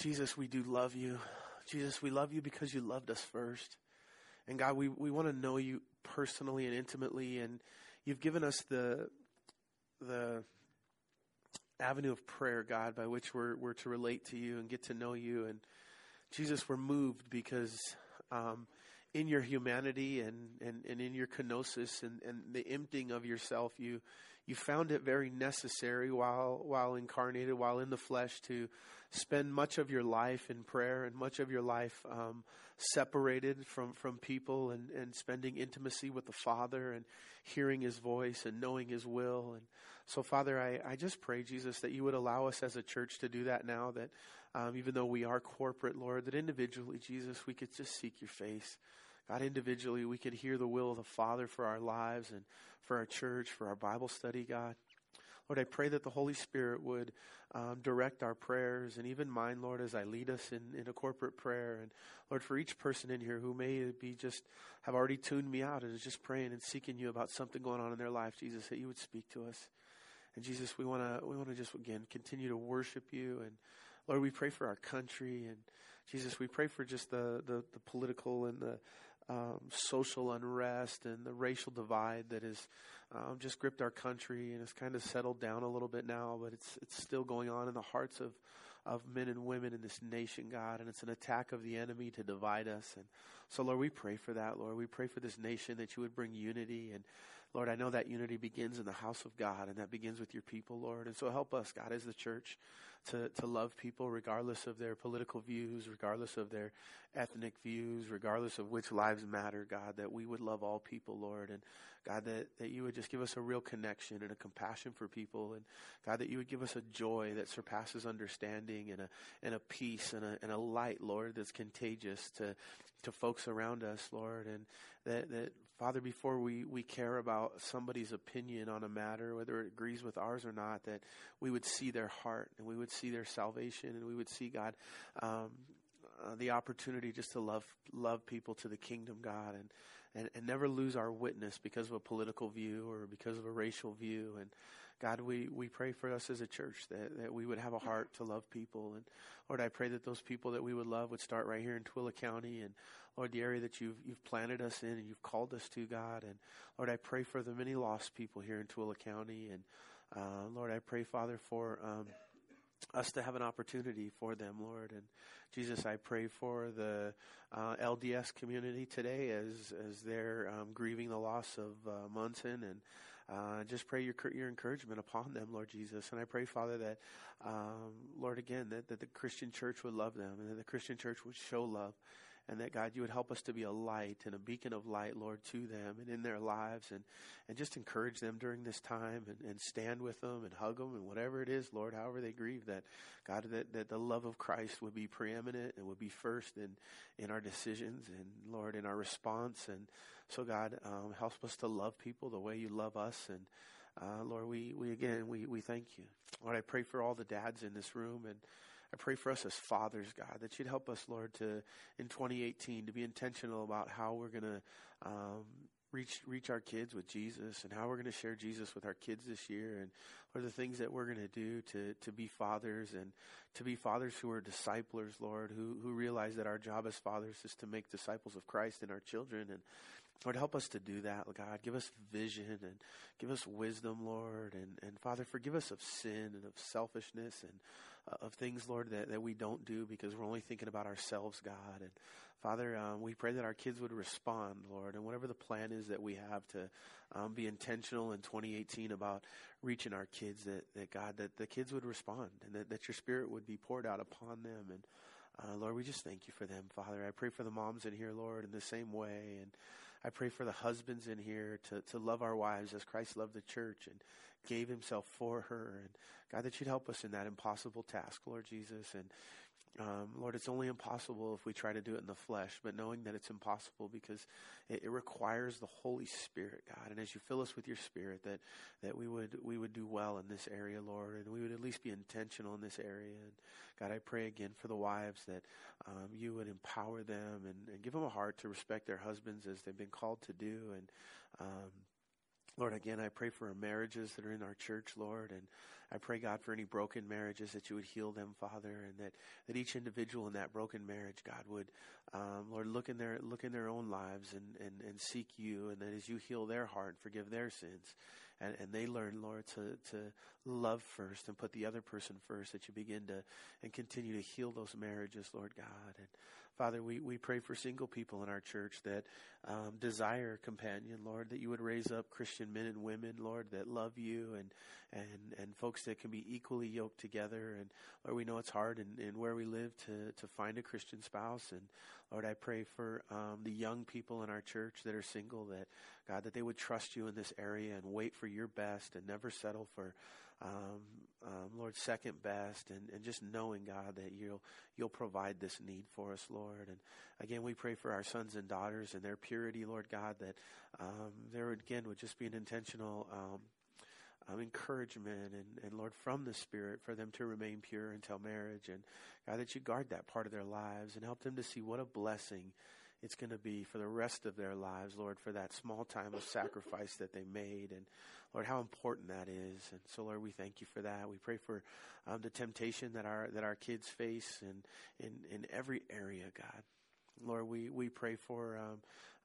Jesus, we do love you. Jesus, we love you because you loved us first. And God, we, we want to know you personally and intimately. And you've given us the, the avenue of prayer, God, by which we're, we're to relate to you and get to know you. And Jesus, we're moved because um, in your humanity and, and, and in your kenosis and, and the emptying of yourself, you, you found it very necessary while, while incarnated, while in the flesh, to spend much of your life in prayer and much of your life um, separated from, from people and, and spending intimacy with the Father and hearing His voice and knowing His will. And so, Father, I, I just pray, Jesus, that you would allow us as a church to do that now, that um, even though we are corporate, Lord, that individually, Jesus, we could just seek your face. God, individually, we could hear the will of the Father for our lives and for our church, for our Bible study, God. Lord, I pray that the Holy Spirit would um, direct our prayers and even mine, Lord, as I lead us in, in a corporate prayer. And Lord, for each person in here who may be just have already tuned me out and is just praying and seeking you about something going on in their life, Jesus, that you would speak to us. And Jesus, we want to we want to just again continue to worship you. And Lord, we pray for our country. And Jesus, we pray for just the the, the political and the um, social unrest and the racial divide that has um, just gripped our country and has kind of settled down a little bit now, but it's it's still going on in the hearts of of men and women in this nation, God, and it's an attack of the enemy to divide us. And so, Lord, we pray for that, Lord. We pray for this nation that you would bring unity and Lord, I know that unity begins in the house of God and that begins with your people, Lord. And so help us, God, as the church to, to love people regardless of their political views, regardless of their ethnic views, regardless of which lives matter, God, that we would love all people, Lord. And God, that, that you would just give us a real connection and a compassion for people. And God, that you would give us a joy that surpasses understanding and a, and a peace and a, and a light, Lord, that's contagious to, to folks around us, Lord. And that, that Father, before we, we care about somebody's opinion on a matter, whether it agrees with ours or not, that we would see their heart and we would see their salvation and we would see, God, um, uh, the opportunity just to love love people to the kingdom, God, and, and, and never lose our witness because of a political view or because of a racial view. And God, we, we pray for us as a church that, that we would have a heart to love people. And Lord, I pray that those people that we would love would start right here in Twila County and Lord, the area that you've, you've planted us in and you've called us to, God. And Lord, I pray for the many lost people here in Twila County. And uh, Lord, I pray, Father, for um, us to have an opportunity for them, Lord. And Jesus, I pray for the uh, LDS community today as as they're um, grieving the loss of uh, Monson and uh, just pray your your encouragement upon them, Lord Jesus. And I pray, Father, that um, Lord again that, that the Christian church would love them and that the Christian church would show love. And that God, you would help us to be a light and a beacon of light, Lord, to them and in their lives, and and just encourage them during this time, and, and stand with them and hug them, and whatever it is, Lord, however they grieve, that God, that, that the love of Christ would be preeminent and would be first in in our decisions, and Lord, in our response, and so, God, um, help us to love people the way you love us. And uh, Lord, we, we again, we, we thank you. Lord, I pray for all the dads in this room and I pray for us as fathers, God, that you'd help us, Lord, to in 2018 to be intentional about how we're going to um, reach reach our kids with Jesus and how we're going to share Jesus with our kids this year and what are the things that we're going to do to to be fathers and to be fathers who are disciplers, Lord, who who realize that our job as fathers is to make disciples of Christ in our children. And Lord, help us to do that, God. Give us vision and give us wisdom, Lord. And, and Father, forgive us of sin and of selfishness and uh, of things, Lord, that, that we don't do because we're only thinking about ourselves, God. And Father, um, we pray that our kids would respond, Lord, and whatever the plan is that we have to um, be intentional in 2018 about reaching our kids, that, that God, that the kids would respond and that, that your spirit would be poured out upon them. And uh, Lord, we just thank you for them, Father. I pray for the moms in here, Lord, in the same way. And I pray for the husbands in here to, to love our wives as Christ loved the church and gave himself for her. And God, that you'd help us in that impossible task, Lord Jesus. And um, Lord, it's only impossible if we try to do it in the flesh, but knowing that it's impossible because it, it, requires the Holy Spirit, God. And as you fill us with your Spirit, that that we would we would do well in this area, Lord, and we would at least be intentional in this area. And God, I pray again for the wives that um, you would empower them and, and, give them a heart to respect their husbands as they've been called to do, and um, Lord, again, I pray for our marriages that are in our church, Lord, and I pray, God, for any broken marriages that you would heal them, Father, and that, that each individual in that broken marriage, God, would, um, Lord, look in their look in their own lives and, and, and seek you, and that as you heal their heart, and forgive their sins, and, and they learn, Lord, to, to love first and put the other person first, that you begin to and continue to heal those marriages, Lord God. And Father, we, we pray for single people in our church that um, desire companion, Lord, that you would raise up Christian men and women, Lord, that love you and, and, and folks that can be equally yoked together. And Lord, we know it's hard in, in where we live to, to find a Christian spouse. And Lord, I pray for um, the young people in our church that are single, that God, that they would trust you in this area and wait for your best and never settle for um, um, Lord, second best, and, and just knowing God that you'll you'll provide this need for us, Lord. And again, we pray for our sons and daughters and their purity, Lord God, that um, there again would just be an intentional. Um, um, encouragement and, and Lord from the Spirit for them to remain pure until marriage and God that you guard that part of their lives and help them to see what a blessing it's going to be for the rest of their lives, Lord, for that small time of sacrifice that they made. And Lord, how important that is. And so, Lord, we thank you for that. We pray for um, the temptation that our that our kids face in in, in every area, God. Lord, we, we pray for um,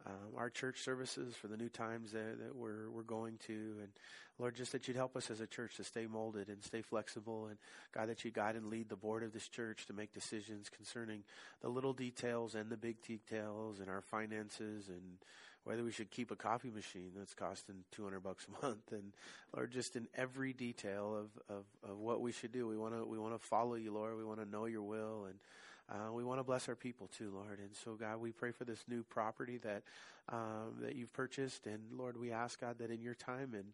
um, our church services, for the new times that, that we're we're going to, and Lord, just that you'd help us as a church to stay molded and stay flexible, and God, that you guide and lead the board of this church to make decisions concerning the little details and the big details and our finances and whether we should keep a coffee machine that's costing 200 bucks a month. And Lord just in every detail of, of, of what we should do we want to we want to follow you Lord. We want to know your will. And uh, we want to bless our people too Lord. And so God we pray for this new property that um, that you've purchased. And Lord we ask God that in your time and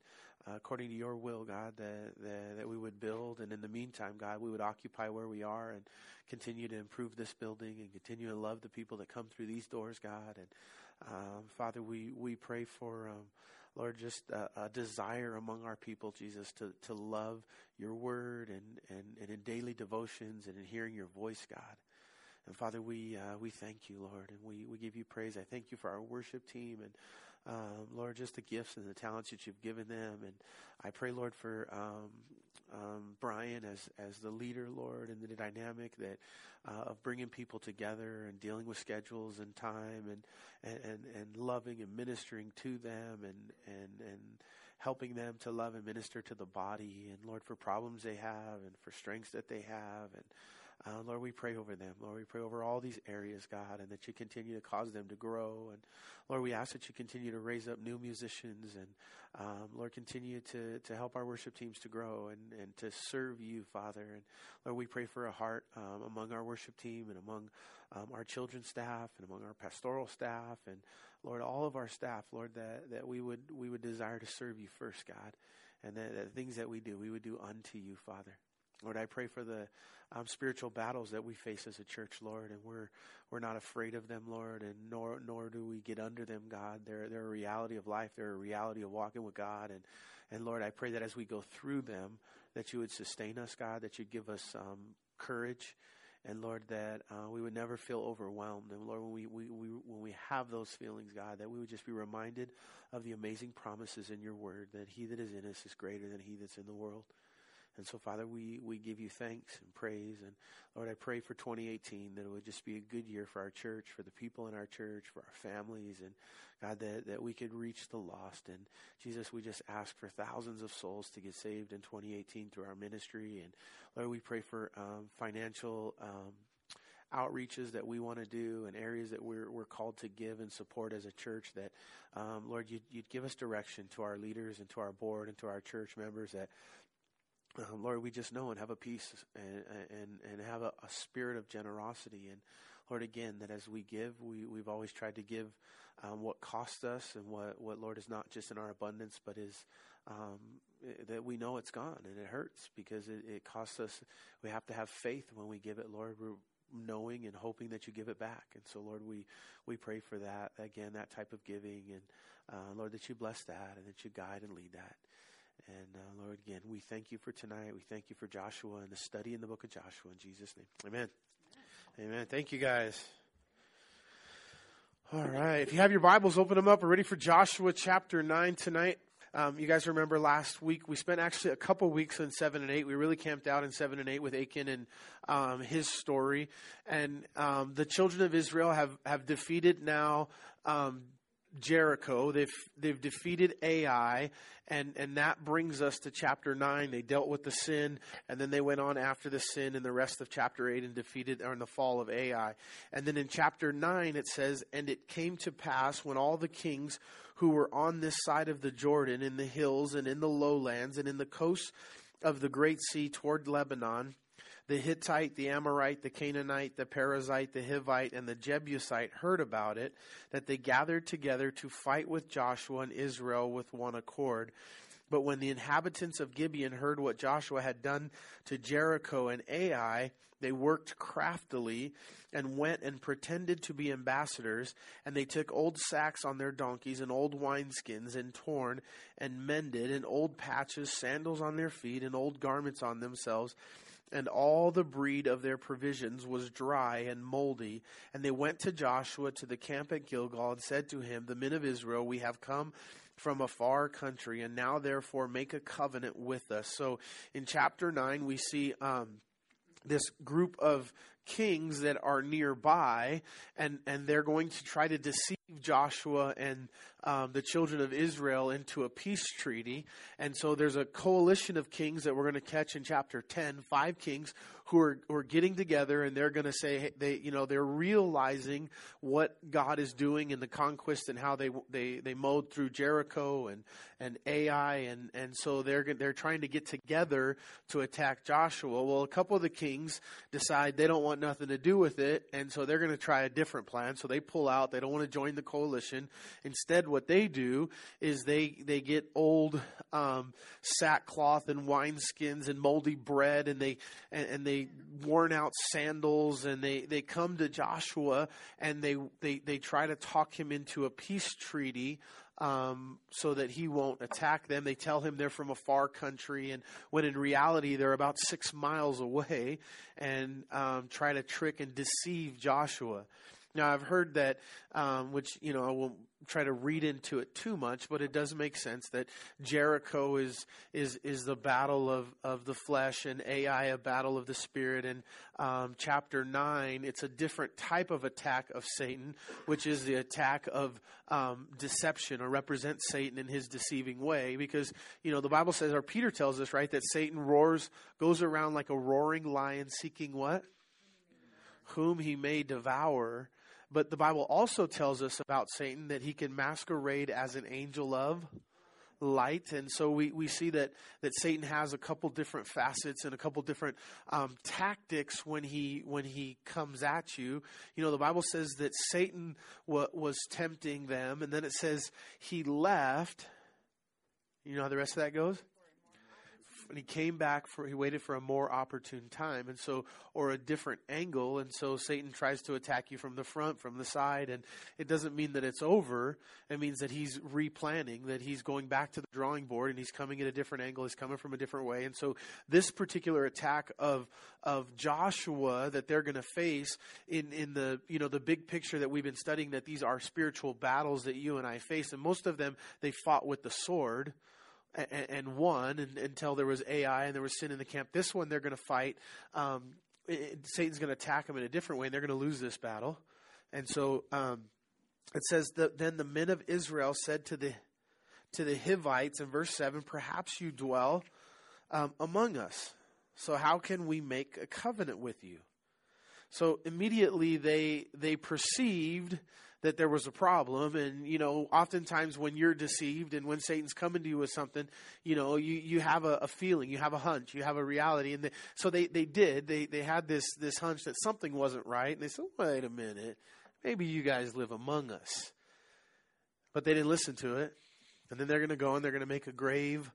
uh, according to your will God that, that that we would build. And in the meantime God we would occupy where we are and continue to improve this building and continue to love the people that come through these doors God. And um, Father, we, we pray for, um, Lord, just a, a, desire among our people, Jesus, to, to love your word and, and, and in daily devotions and in hearing your voice, God. And Father, we, uh, we thank you, Lord, and we, we give you praise. I thank you for our worship team and, um, Lord, just the gifts and the talents that you've given them. And I pray, Lord, for um, um, Brian as as the leader, Lord, and the dynamic that uh, of bringing people together and dealing with schedules and time and and and, and loving and ministering to them and and and helping them to love and minister to the body and Lord for problems they have and for strengths that they have and uh, Lord, we pray over them. Lord, we pray over all these areas, God, and that you continue to cause them to grow. And Lord, we ask that you continue to raise up new musicians and, um, Lord, continue to, to help our worship teams to grow and, and to serve you, Father. And Lord, we pray for a heart um, among our worship team and among um, our children's staff and among our pastoral staff and Lord, all of our staff, Lord, that, that we would we would desire to serve you first, God, and that, that things that we do, we would do unto you, Father. Lord, I pray for the um, spiritual battles that we face as a church, Lord, and we're we're not afraid of them, Lord, and nor nor do we get under them, God. They're they're a reality of life. They're a reality of walking with God, and and Lord, I pray that as we go through them, that you would sustain us, God, that you'd give us um, courage, and Lord, that uh, we would never feel overwhelmed, and Lord, when we, we, we when we have those feelings, God, that we would just be reminded of the amazing promises in Your Word that He that is in us is greater than He that's in the world. And so, Father, we, we give you thanks and praise. And Lord, I pray for 2018 that it would just be a good year for our church, for the people in our church, for our families, and God, that, that we could reach the lost. And Jesus, we just ask for thousands of souls to get saved in 2018 through our ministry. And Lord, we pray for um, financial. Um, outreaches that we want to do and areas that we're, we're called to give and support as a church that, um, Lord, you'd, you'd give us direction to our leaders and to our board and to our church members that um, Lord, we just know and have a peace and and and have a, a, spirit of generosity. And Lord, again, that as we give, we we've always tried to give um, what costs us and what what Lord is not just in our abundance, but is um, that we know it's gone and it hurts because it, it costs us. We have to have faith when we give it, Lord. We're knowing and hoping that you give it back. And so, Lord, we we pray for that again, that type of giving, and uh, Lord, that you bless that and that you guide and lead that. And uh, Lord, again, we thank you for tonight. We thank you for Joshua and the study in the book of Joshua in Jesus' name. Amen. Amen. Thank you, guys. All right. If you have your Bibles, open them up. We're ready for Joshua chapter 9 tonight. Um, you guys remember last week we spent actually a couple weeks in seven and eight. We really camped out in seven and eight with Achan and um, his story. And um, the children of Israel have have defeated now um, Jericho. They've they've defeated Ai, and and that brings us to chapter nine. They dealt with the sin, and then they went on after the sin in the rest of chapter eight and defeated or in the fall of Ai. And then in chapter nine it says, and it came to pass when all the kings who were on this side of the Jordan, in the hills and in the lowlands and in the coasts of the great sea toward Lebanon the Hittite, the Amorite, the Canaanite, the Perizzite, the Hivite, and the Jebusite heard about it, that they gathered together to fight with Joshua and Israel with one accord. But when the inhabitants of Gibeon heard what Joshua had done to Jericho and Ai, they worked craftily and went and pretended to be ambassadors, and they took old sacks on their donkeys and old wineskins and torn and mended and old patches, sandals on their feet and old garments on themselves and all the breed of their provisions was dry and moldy. And they went to Joshua to the camp at Gilgal and said to him, The men of Israel, we have come from a far country, and now therefore make a covenant with us. So in chapter 9, we see um, this group of kings that are nearby, and, and they're going to try to deceive Joshua and um, the children of Israel into a peace treaty. And so there's a coalition of kings that we're going to catch in chapter 10, five kings who are, who are getting together and they're going to say, they, you know, they're realizing what God is doing in the conquest and how they, they, they mowed through Jericho and, and Ai. And, and so they're, they're trying to get together to attack Joshua. Well, a couple of the kings decide they don't want nothing to do with it. And so they're going to try a different plan. So they pull out. They don't want to join the coalition. Instead, what they do is they, they get old, um, sackcloth and wineskins and moldy bread and they, and, and they worn out sandals and they, they come to Joshua and they, they, they try to talk him into a peace treaty um, so that he won't attack them. They tell him they're from a far country, and when in reality they're about six miles away, and um, try to trick and deceive Joshua. Now, I've heard that, um, which, you know, I won't try to read into it too much, but it does make sense that Jericho is, is, is the battle of, of the flesh and Ai a battle of the spirit. And um, chapter 9, it's a different type of attack of Satan, which is the attack of um, deception or represents Satan in his deceiving way. Because, you know, the Bible says, or Peter tells us, right, that Satan roars, goes around like a roaring lion seeking what? Whom he may devour. But the Bible also tells us about Satan that he can masquerade as an angel of light. And so we, we see that, that Satan has a couple different facets and a couple different um, tactics when he, when he comes at you. You know, the Bible says that Satan was tempting them, and then it says he left. You know how the rest of that goes? And he came back for he waited for a more opportune time and so or a different angle and so satan tries to attack you from the front from the side and it doesn't mean that it's over. It means that he's replanning that he's going back to the drawing board and he's coming at a different angle he's coming from a different way and so this particular attack of of joshua that they're going to face in in the you know the big picture that we've been studying that these are spiritual battles that you and i face and most of them they fought with the sword and, won and, until there was Ai and there was sin in the camp. This one they're going to fight. Um, it, Satan's going to attack them in a different way, and they're going to lose this battle. And so um, it says that then the men of Israel said to the to the Hivites in verse seven, "Perhaps you dwell um, among us. So how can we make a covenant with you?" So immediately they they perceived that there was a problem. And, you know, oftentimes when you're deceived and when Satan's coming to you with something, you know, you, you have a, a feeling, you have a hunch, you have a reality. And they, so they, they did. They, they had this, this hunch that something wasn't right. And they said, wait a minute, maybe you guys live among us. But they didn't listen to it. And then they're going to go and they're going to make a grave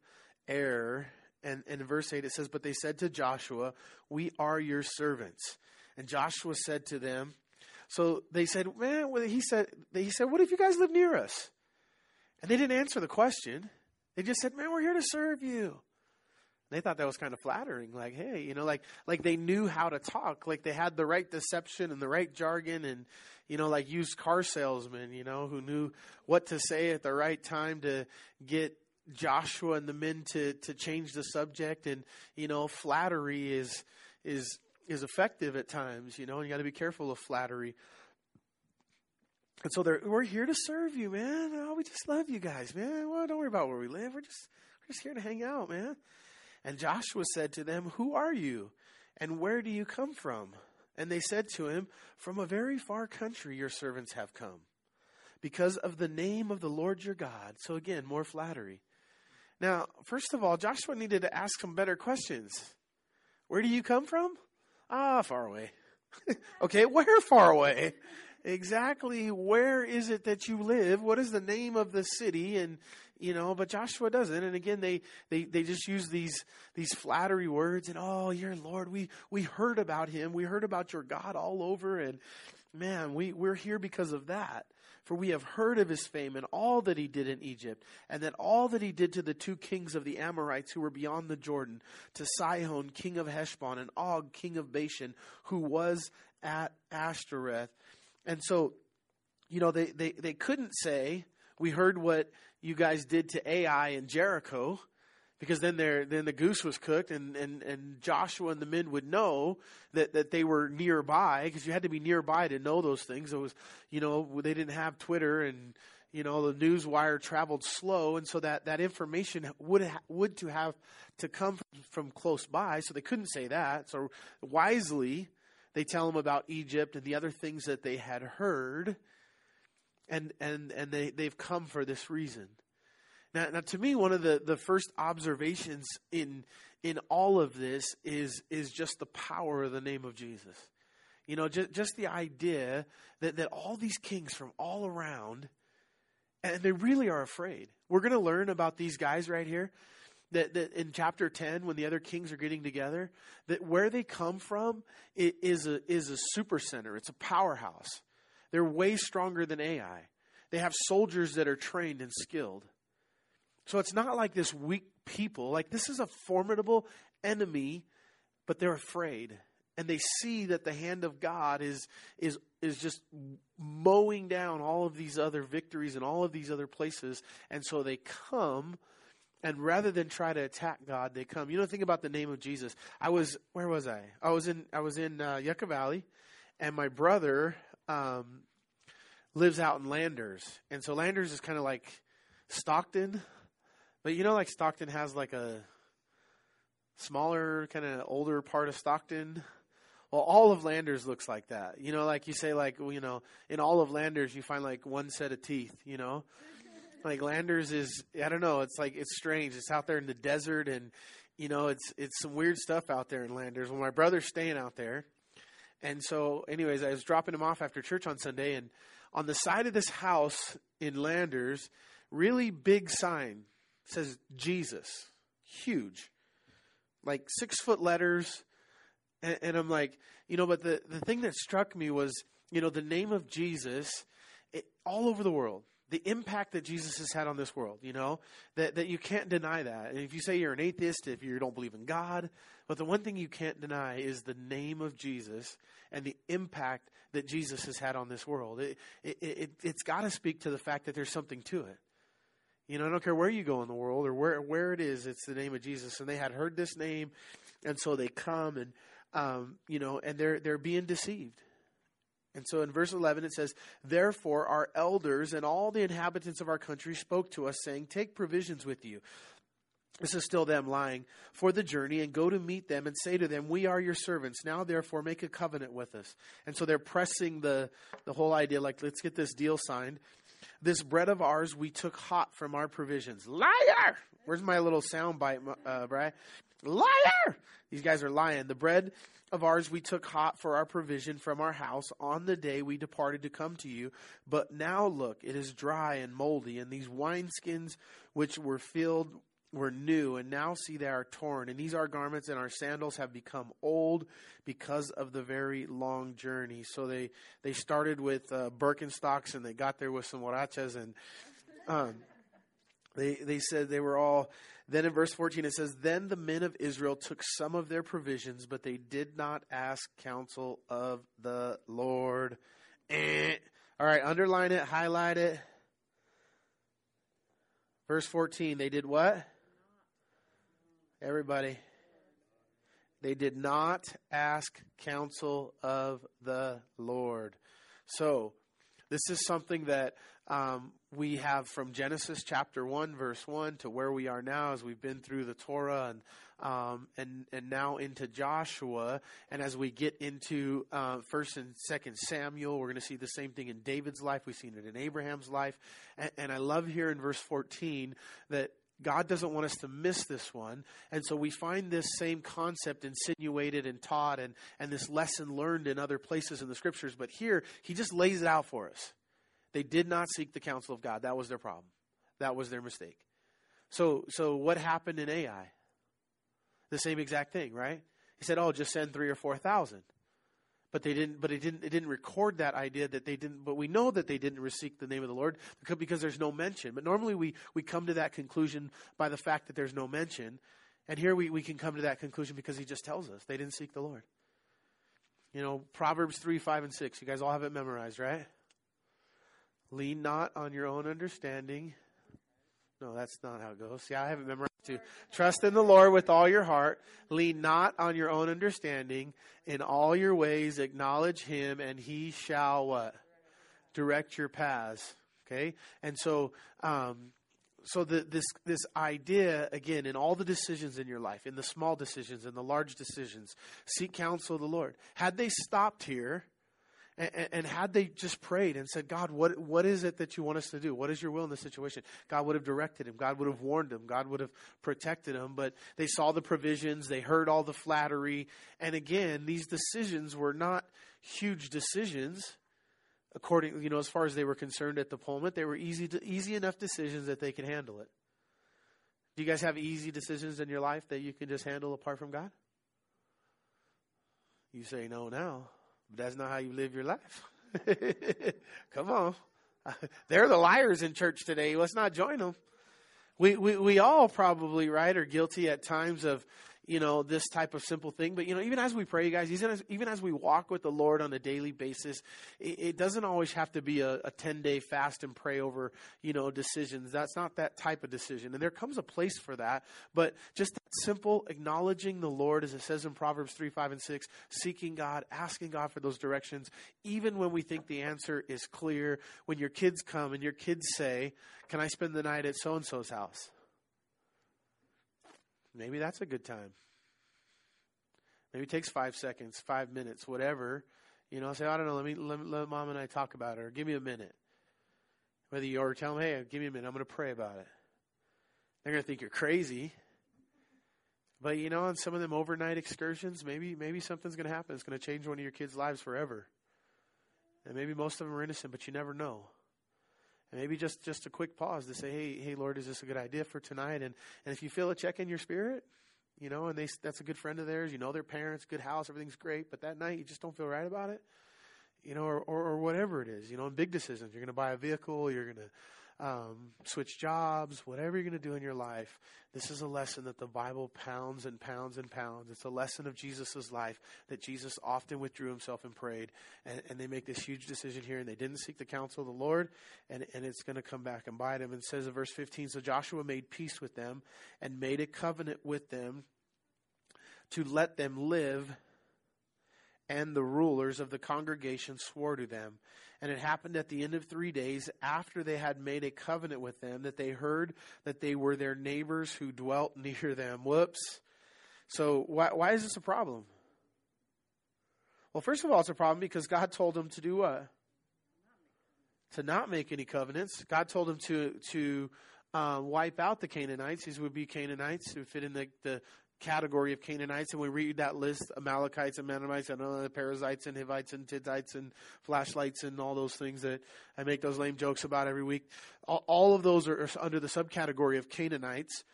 error. And, and in verse 8 it says, But they said to Joshua, We are your servants. And Joshua said to them, so they said, man, he said, he said, what if you guys live near us? And they didn't answer the question. They just said, man, we're here to serve you. They thought that was kind of flattering. Like, hey, you know, like, like they knew how to talk. Like they had the right deception and the right jargon and, you know, like used car salesmen, you know, who knew what to say at the right time to get Joshua and the men to to change the subject, and you know, flattery is is is effective at times. You know, and you got to be careful of flattery. And so we're here to serve you, man. Oh, we just love you guys, man. Well, don't worry about where we live. We're just we're just here to hang out, man. And Joshua said to them, Who are you? And where do you come from? And they said to him, From a very far country your servants have come, because of the name of the Lord your God. So again, more flattery. Now, first of all, Joshua needed to ask some better questions. Where do you come from? Ah, far away. okay, where far away? Exactly where is it that you live? What is the name of the city? And you know, but Joshua doesn't. And again, they, they, they just use these, these flattery words and, oh, your Lord, we, we heard about him. We heard about your God all over. And man, we, we're here because of that. For we have heard of his fame and all that he did in Egypt, and that all that he did to the two kings of the Amorites who were beyond the Jordan, to Sihon, king of Heshbon, and Og, king of Bashan, who was at Ashtaroth. And so, you know, they, they, they couldn't say, we heard what you guys did to Ai and Jericho, because then there then the goose was cooked and, and, and Joshua and the men would know that, that they were nearby because you had to be nearby to know those things. It was you know they didn't have Twitter and you know the news wire traveled slow and so that, that information would ha- would to have to come from, from close by so they couldn't say that so wisely they tell them about Egypt and the other things that they had heard and and and they they've come for this reason. Now, now to me, one of the the first observations in in all of this is is just the power of the name of Jesus. You know, just just the idea that that all these kings from all around, and they really are afraid. We're going to learn about these guys right here. That, that in chapter 10 when the other kings are getting together that where they come from is a is a super center it's a powerhouse they're way stronger than Ai. They have soldiers that are trained and skilled. So it's not like this weak people. Like this is a formidable enemy, but they're afraid. And they see that the hand of God is is is just mowing down all of these other victories and all of these other places. And so they come and rather than try to attack God, they come. You know, think about the name of Jesus. I was where was I? I was in I was in uh, Yucca Valley, and my brother um, lives out in Landers, and so Landers is kind of like Stockton, but you know, like Stockton has like a smaller, kind of older part of Stockton. Well, all of Landers looks like that. You know, like you say, like you know, in all of Landers, you find like one set of teeth. You know, like Landers is, I don't know, it's like it's strange. It's out there in the desert, and you know, it's it's some weird stuff out there in Landers. Well, my brother's staying out there, and so, anyways, I was dropping him off after church on Sunday, and on the side of this house in Landers, really big sign says Jesus, huge, like six foot letters. And, and, I'm like, you know, but the, the thing that struck me was, you know, the name of Jesus it, all over the world the impact that Jesus has had on this world, you know, that, that you can't deny that. And if you say you're an atheist, if you don't believe in God, but the one thing you can't deny is the name of Jesus and the impact that Jesus has had on this world. It, it, it, it's got to speak to the fact that there's something to it. You know, I don't care where you go in the world or where, where it is, it's the name of Jesus. And they had heard this name, and so they come and, um, you know, and they're, they're being deceived. And so in verse 11 it says, Therefore our elders and all the inhabitants of our country spoke to us, saying, Take provisions with you. This is still them lying for the journey and go to meet them and say to them, We are your servants. Now, therefore, make a covenant with us. And so they're pressing the, the whole idea like, let's get this deal signed. This bread of ours we took hot from our provisions. Liar! Where's my little sound bite, uh, Brian? Liar! These guys are lying. The bread of ours we took hot for our provision from our house on the day we departed to come to you. But now look, it is dry and moldy, and these wineskins which were filled were new, and now see they are torn. And these our garments and our sandals have become old because of the very long journey. So they they started with uh, Birkenstocks, and they got there with some huaraches, and um, they they said they were all then in verse 14 it says, Then the men of Israel took some of their provisions, but they did not ask counsel of the Lord. Eh. All right, underline it, highlight it. Verse 14, they did what? Everybody. They did not ask counsel of the Lord. So, this is something that um, we have from Genesis chapter 1, verse 1 to where we are now as we've been through the Torah and, um, and, and now into Joshua. And as we get into uh, 1st and 2nd Samuel, we're going to see the same thing in David's life. We've seen it in Abraham's life. And, and I love here in verse 14 that God doesn't want us to miss this one. And so we find this same concept insinuated and taught and, and this lesson learned in other places in the scriptures. But here, he just lays it out for us. They did not seek the counsel of God. That was their problem. That was their mistake. So, so what happened in Ai? The same exact thing, right? He said, "Oh, just send three or four thousand. But they didn't. But it didn't. It didn't record that idea that they didn't. But we know that they didn't seek the name of the Lord because there's no mention. But normally we we come to that conclusion by the fact that there's no mention, and here we we can come to that conclusion because He just tells us they didn't seek the Lord. You know, Proverbs three, five, and six. You guys all have it memorized, right? Lean not on your own understanding. No, that's not how it goes. See, I have it memorized too. Trust in the Lord with all your heart. Lean not on your own understanding. In all your ways, acknowledge Him, and He shall what? Direct your paths. Okay, and so, um, so the, this this idea again in all the decisions in your life, in the small decisions, in the large decisions, seek counsel of the Lord. Had they stopped here and, and, had they just prayed and said, God, what, what is it that you want us to do? What is your will in this situation? God would have directed him. God would have warned him. God would have protected him. But they saw the provisions. They heard all the flattery. And again, these decisions were not huge decisions according, you know, as far as they were concerned at the moment. They were easy, to, easy enough decisions that they could handle it. Do you guys have easy decisions in your life that you can just handle apart from God? You say no now. That's not how you live your life. Come on. They're the liars in church today. Let's not join them. We, we, we all probably, right, are guilty at times of, you know, this type of simple thing. But, you know, even as we pray, guys, even as, even as we walk with the Lord on a daily basis, it, it doesn't always have to be a, a 10 day fast and pray over, you know, decisions. That's not that type of decision. And there comes a place for that. But just that simple acknowledging the Lord, as it says in Proverbs 3, 5, and 6, seeking God, asking God for those directions, even when we think the answer is clear. When your kids come and your kids say, Can I spend the night at so and so's house? Maybe that's a good time. Maybe it takes five seconds, five minutes, whatever. You know, say, I don't know, let me let, let mom and I talk about it, or give me a minute. Whether you or tell them, hey, give me a minute, I'm going to pray about it. They're going to think you're crazy. But you know, on some of them overnight excursions, maybe maybe something's going to happen. It's going to change one of your kids' lives forever. And maybe most of them are innocent, but you never know. And maybe just, just a quick pause to say, hey, hey, Lord, is this a good idea for tonight? And, and if you feel a check in your spirit, you know, and they, that's a good friend of theirs, you know their parents, good house, everything's great, but that night you just don't feel right about it, you know, or, or, or whatever it is, you know, in big decisions, you're going to buy a vehicle, you're going to um, switch jobs, whatever you're going to do in your life, this is a lesson that the Bible pounds and pounds and pounds. It's a lesson of Jesus' life that Jesus often withdrew himself and prayed. And, and they make this huge decision here, and they didn't seek the counsel of the Lord, and, and it's going to come back and bite them. And says in verse 15 So Joshua made peace with them and made a covenant with them to let them live and the rulers of the congregation swore to them. And it happened at the end of three days, after they had made a covenant with them, that they heard that they were their neighbors who dwelt near them. Whoops. So, why, why is this a problem? Well, first of all, it's a problem because God told them to do what? To not make any covenants. God told them to to uh, wipe out the Canaanites. These would be Canaanites who fit in the, the category of Canaanites, and we read that list Amalekites and Mennonites and uh, Perizzites and Hivites and Hittites and flashlights and all those things that I make those lame jokes about every week. All, all of those are under the subcategory of Canaanites.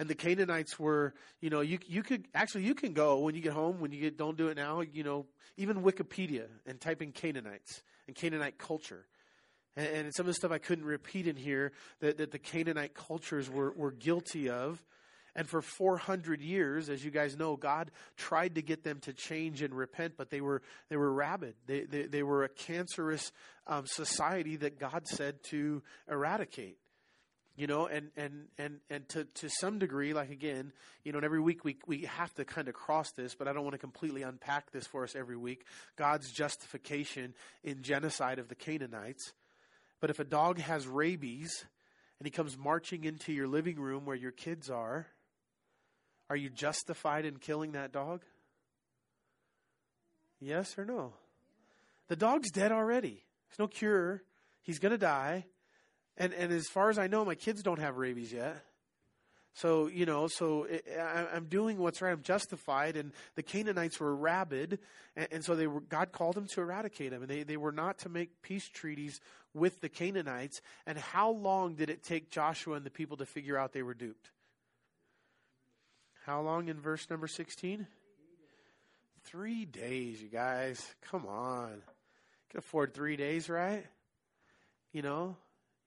And the Canaanites were, you know, you you could actually you can go when you get home when you get don't do it now, you know, even Wikipedia and type in Canaanites and Canaanite culture. And, and some of the stuff I couldn't repeat in here that, that the Canaanite cultures were, were guilty of. And for 400 years, as you guys know, God tried to get them to change and repent, but they were, they were rabid. They, they, they were a cancerous um, society that God said to eradicate. you know and and and and to to some degree like again you know and every week we we have to kind of cross this but i don't want to completely unpack this for us every week god's justification in genocide of the canaanites but if a dog has rabies and he comes marching into your living room where your kids are are you justified in killing that dog yes or no the dog's dead already there's no cure he's going to die and and as far as I know, my kids don't have rabies yet. So you know, so it, I, am doing what's right. I'm justified, and the Canaanites were rabid, and, and so they were. God called them to eradicate them, and they they were not to make peace treaties with the Canaanites. And how long did it take Joshua and the people to figure out they were duped? How long in verse number sixteen? Three days, you guys. Come on, you can afford three days, right? You know,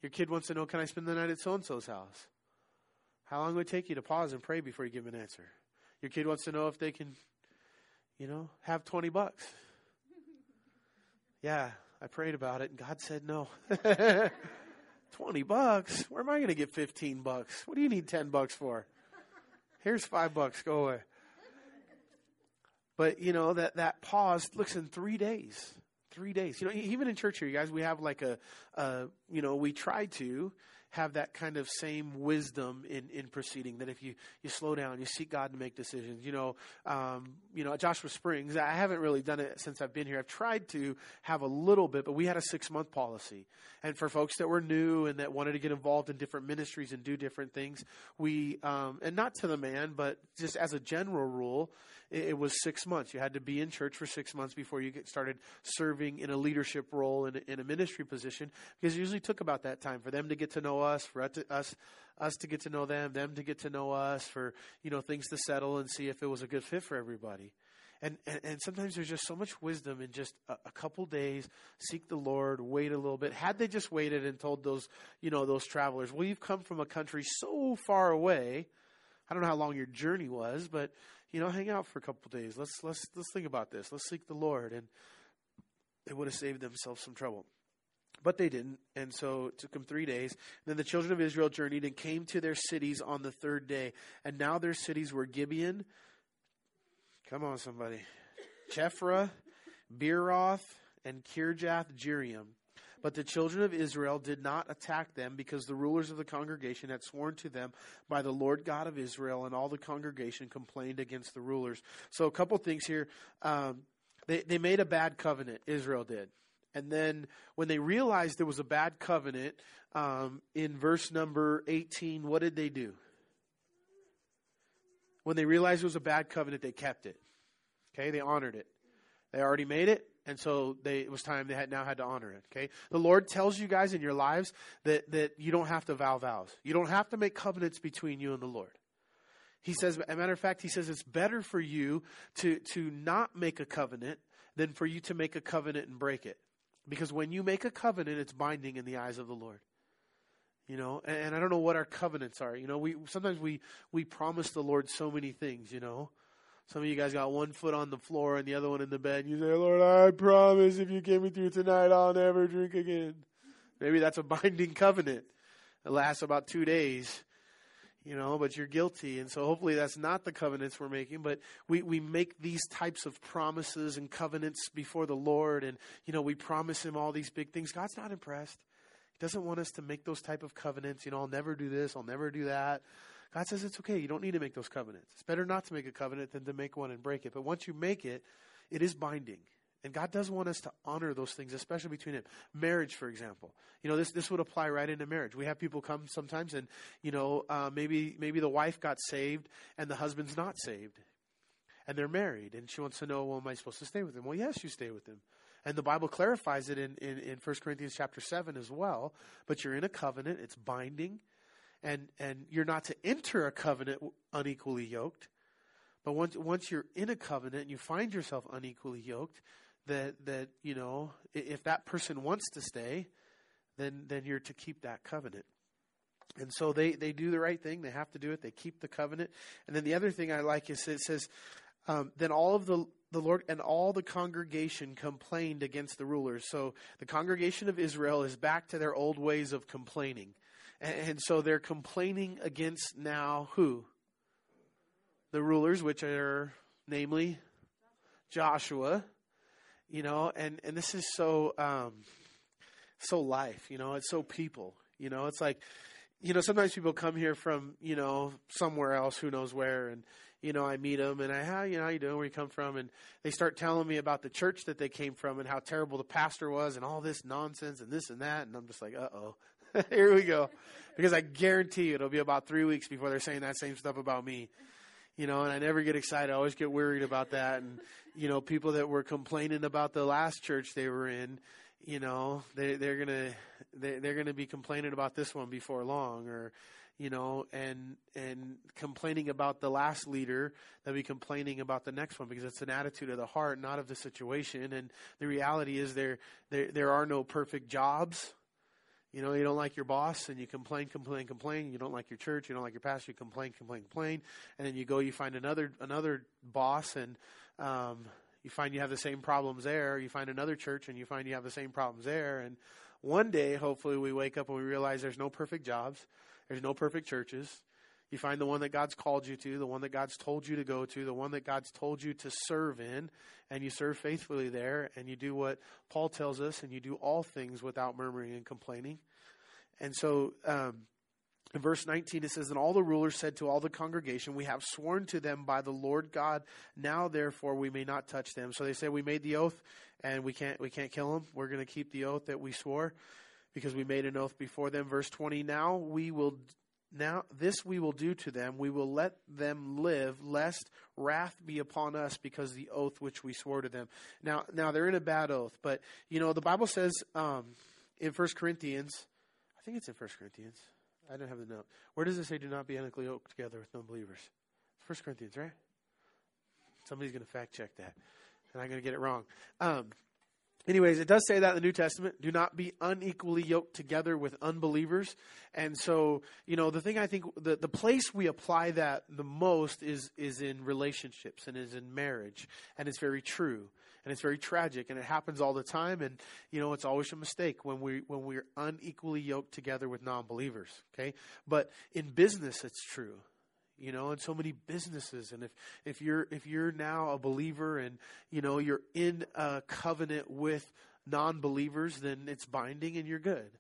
your kid wants to know, can I spend the night at so and so's house? How long would it take you to pause and pray before you give an answer? Your kid wants to know if they can, you know, have 20 bucks. Yeah, I prayed about it and God said no. 20 bucks? Where am I going to get 15 bucks? What do you need 10 bucks for? Here's 5 bucks, go away. But, you know, that, that pause, looks in three days. Three days. You know, even in church here, you guys, we have like a, a you know, we try to have that kind of same wisdom in, in proceeding that if you, you slow down, you seek God to make decisions. You know, um, you know, at Joshua Springs, I haven't really done it since I've been here. I've tried to have a little bit, but we had a six month policy. And for folks that were new and that wanted to get involved in different ministries and do different things, we, um, and not to the man, but just as a general rule, it was six months. You had to be in church for six months before you get started serving in a leadership role in, in a ministry position because it usually took about that time for them to get to know us, for us, us to get to know them, them to get to know us, for, you know, things to settle and see if it was a good fit for everybody. And, and, and, sometimes there's just so much wisdom in just a, a, couple days seek the lord wait a little bit had they just waited and told those you know those travelers well you've come from a country so far away i don't know how long your journey was but you know, hang out for a couple days. Let's let's let's think about this. Let's seek the Lord, and they would have saved themselves some trouble. But they didn't, and so it took them three days. then the children of Israel journeyed and came to their cities on the third day. And now their cities were Gibeon. Come on, somebody. Chephirah, Beeroth, and Kirjath Jearim. But the children of Israel did not attack them because the rulers of the congregation had sworn to them by the Lord God of Israel, and all the congregation complained against the rulers. So, a couple things here. Um, they, they made a bad covenant, Israel did. And then when they realized there was a bad covenant, um, in verse number 18, what did they do? When they realized it was a bad covenant, they kept it. Okay, they honored it. They already made it and so they, it was time they had now had to honor it. Okay, the Lord tells you guys in your lives that that you don't have to vow vows. You don't have to make covenants between you and the Lord. He says, as a matter of fact, he says it's better for you to to not make a covenant than for you to make a covenant and break it, because when you make a covenant, it's binding in the eyes of the Lord. You know, and, and I don't know what our covenants are. You know, we sometimes we we promise the Lord so many things. You know. Some of you guys got one foot on the floor and the other one in the bed. You say, Lord, I promise if you get me through tonight, I'll never drink again. Maybe that's a binding covenant. It lasts about two days, you know, but you're guilty. And so hopefully that's not the covenants we're making, but we, we make these types of promises and covenants before the Lord. And, you know, we promise Him all these big things. God's not impressed. He doesn't want us to make those type of covenants. You know, I'll never do this. I'll never do that. God says it's okay. You don't need to make those covenants. It's better not to make a covenant than to make one and break it. But once you make it, it is binding. And God does want us to honor those things, especially between Him. Marriage, for example, you know this this would apply right into marriage. We have people come sometimes, and you know uh, maybe maybe the wife got saved and the husband's not saved, and they're married, and she wants to know, well, am I supposed to stay with him? Well, yes, you stay with him. And the Bible clarifies it in, in, in 1 Corinthians chapter 7 as well. But you're in a covenant, it's binding and and you're not to enter a covenant unequally yoked. But once once you're in a covenant and you find yourself unequally yoked, that that you know if that person wants to stay, then then you're to keep that covenant. And so they they do the right thing. They have to do it. They keep the covenant. And then the other thing I like is it says, um, then all of the the Lord and all the congregation complained against the rulers. So the congregation of Israel is back to their old ways of complaining And, so they're complaining against now who? The rulers, which are namely Joshua, you know, and, and this is so, um, so life, you know, it's so people, you know, it's like, you know, sometimes people come here from, you know, somewhere else, who knows where, and, you know, I meet them and I, how, you know, how you doing, where you come from, and they start telling me about the church that they came from and how terrible the pastor was and all this nonsense and this and that, and I'm just like, uh oh, here we go, because I guarantee you it'll be about three weeks before they're saying that same stuff about me, you know, and I never get excited. I always get worried about that, and you know, people that were complaining about the last church they were in, you know, they they're gonna they, they're gonna be complaining about this one before long, or you know, and and complaining about the last leader, they'll be complaining about the next one because it's an attitude of the heart, not of the situation. And the reality is there there there are no perfect jobs. You know, you don't like your boss and you complain, complain, complain. You don't like your church, you don't like your pastor, you complain, complain, complain. And then you go, you find another another boss and um, you find you have the same problems there. You find another church and you find you have the same problems there. And one day, hopefully, we wake up and we realize there's no perfect jobs, there's no perfect churches. You find the one that God's called you to, the one that God's told you to go to, the one that God's told you to serve in, and you serve faithfully there, and you do what Paul tells us, and you do all things without murmuring and complaining. And so, um, in verse 19, it says, And all the rulers said to all the congregation, We have sworn to them by the Lord God, now therefore we may not touch them. So they say, We made the oath and we can't, we can't kill them. We're going to keep the oath that we swore because we made an oath before them. Verse 20, Now we will. Now this we will do to them. We will let them live, lest wrath be upon us because the oath which we swore to them. Now, now they're in a bad oath, but you know the Bible says um, in First Corinthians, I think it's in First Corinthians. I don't have the note. Where does it say, do not be unequally yoked together with unbelievers? First Corinthians, right? Somebody's going to fact check that, and I'm going to get it wrong. Um, anyways, it does say that in the New Testament. Do not be unequally yoked together with unbelievers. And so, you know, the thing I think the, the place we apply that the most is is in relationships and is in marriage, and it's very true. And it's very tragic. And it happens all the time. And you know it's always a mistake when we when we're unequally yoked together with non-believers. Okay? But in business it's true you know in so many businesses and if if you're if you're now a believer and you know you're in a covenant with non-believers then it's binding and you're good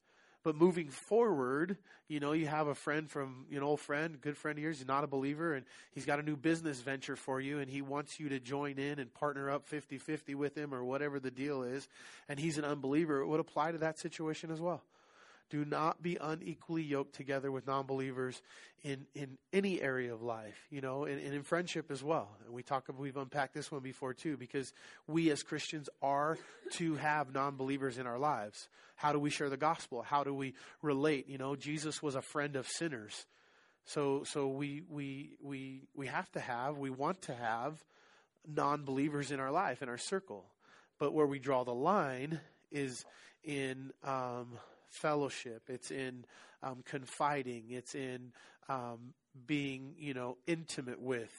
but moving forward, you know, you have a friend from, you know, old friend, good friend of yours, he's not a believer, and he's got a new business venture for you, and he wants you to join in and partner up 50 50 with him or whatever the deal is, and he's an unbeliever. It would apply to that situation as well. Do not be unequally yoked together with non believers in, in any area of life, you know, and, and in friendship as well. And we talk, we've unpacked this one before too, because we as Christians are to have non believers in our lives. How do we share the gospel? How do we relate? You know, Jesus was a friend of sinners. So, so we, we, we, we have to have, we want to have non believers in our life, in our circle. But where we draw the line is in um, fellowship. It's in um, confiding. It's in um, being, you know, intimate with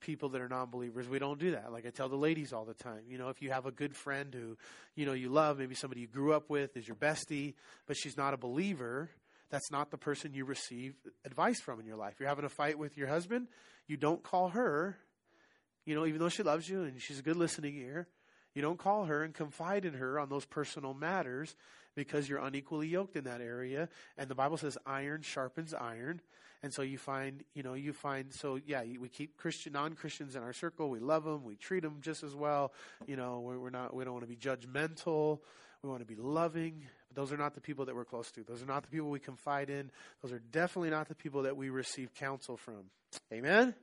people that are non-believers. We don't do that. Like I tell the ladies all the time, you know, if you have a good friend who, you know, you love, maybe somebody you grew up with is your bestie, but she's not a believer, that's not the person you receive advice from in your life. You're having a fight with your husband, you don't call her, you know, even though she loves you and she's a good listening ear, you don't call her and confide in her on those personal matters because you're unequally yoked in that area. And the Bible says iron sharpens iron. And so you find, you know, you find, so yeah, we keep Christian, non-Christians in our circle. We love them. We treat them just as well. You know, we're, not, we don't want to be judgmental. We want to be loving. But those are not the people that we're close to. Those are not the people we confide in. Those are definitely not the people that we receive counsel from. Amen?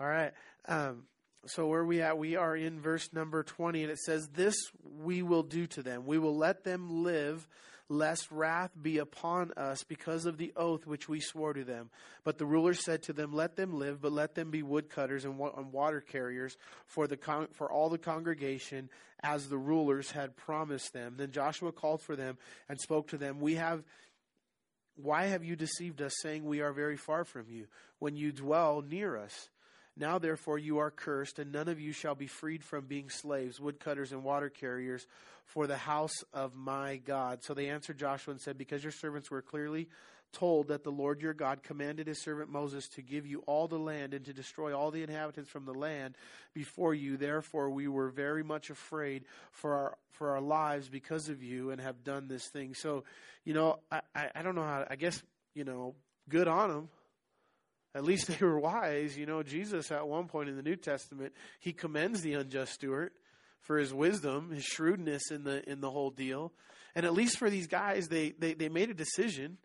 All right. Um, so where we at? We are in verse number 20 and it says, this we will do to them. We will let them live lest wrath be upon us because of the oath which we swore to them. But the rulers said to them, let them live, but let them be woodcutters and water carriers for the con- for all the congregation as the rulers had promised them. Then Joshua called for them and spoke to them, we have why have you deceived us saying we are very far from you when you dwell near us? Now, therefore, you are cursed, and none of you shall be freed from being slaves, woodcutters, and water carriers for the house of my God. So they answered Joshua and said, Because your servants were clearly told that the Lord your God commanded his servant Moses to give you all the land and to destroy all the inhabitants from the land before you. Therefore, we were very much afraid for our for our lives because of you, and have done this thing. So, you know, I I, I don't know how. I guess you know, good on them at least they were wise. You know, Jesus at one point in the New Testament, he commends the unjust steward for his wisdom, his shrewdness in the in the whole deal. And at least for these guys, they they, they made a decision.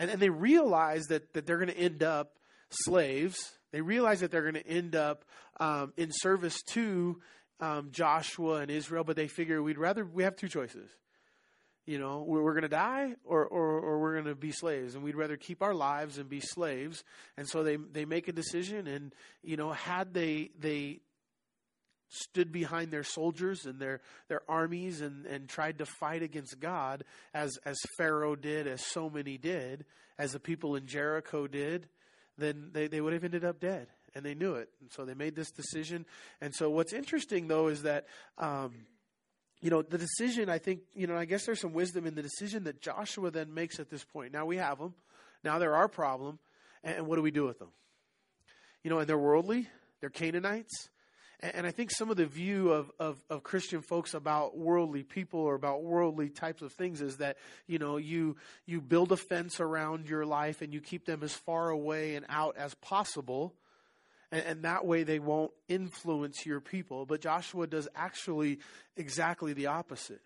And, and they realized that, that they're going to end up slaves. They realize that they're going to end up um, in service to um, Joshua and Israel, but they figure we'd rather, we have two choices you know we're, going to die or, or, or we're going to be slaves and we'd rather keep our lives and be slaves. And so they they make a decision and you know had they they stood behind their soldiers and their their armies and and tried to fight against God as as Pharaoh did as so many did as the people in Jericho did then they they would have ended up dead and they knew it. And so they made this decision. And so what's interesting though is that um, you know, the decision, I think, you know, I guess there's some wisdom in the decision that Joshua then makes at this point. Now we have them. Now they're our problem. And what do we do with them? You know, and they're worldly, they're Canaanites. And I think some of the view of, of, of, Christian folks about worldly people or about worldly types of things is that, you know, you, you build a fence around your life and you keep them as far away and out as possible and, and that way they won't influence your people. But Joshua does actually exactly the opposite.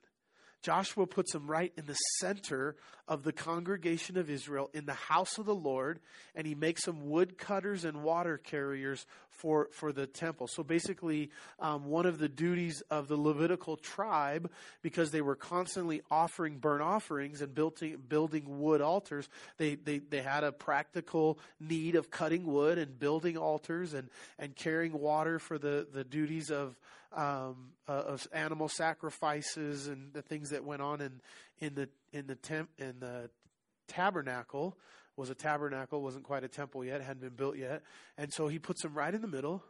Joshua puts them right in the center of the congregation of Israel in the house of the Lord, and he makes them woodcutters and water carriers for, for the temple. So basically, um, one of the duties of the Levitical tribe, because they were constantly offering burnt offerings and building, building wood altars, they, they, they had a practical need of cutting wood and building altars and, and carrying water for the, the duties of, um, uh, of animal sacrifices and the things that went on in in the in the temp in the tabernacle was a tabernacle wasn't quite a temple yet hadn't been built yet. And so he puts them right in the middle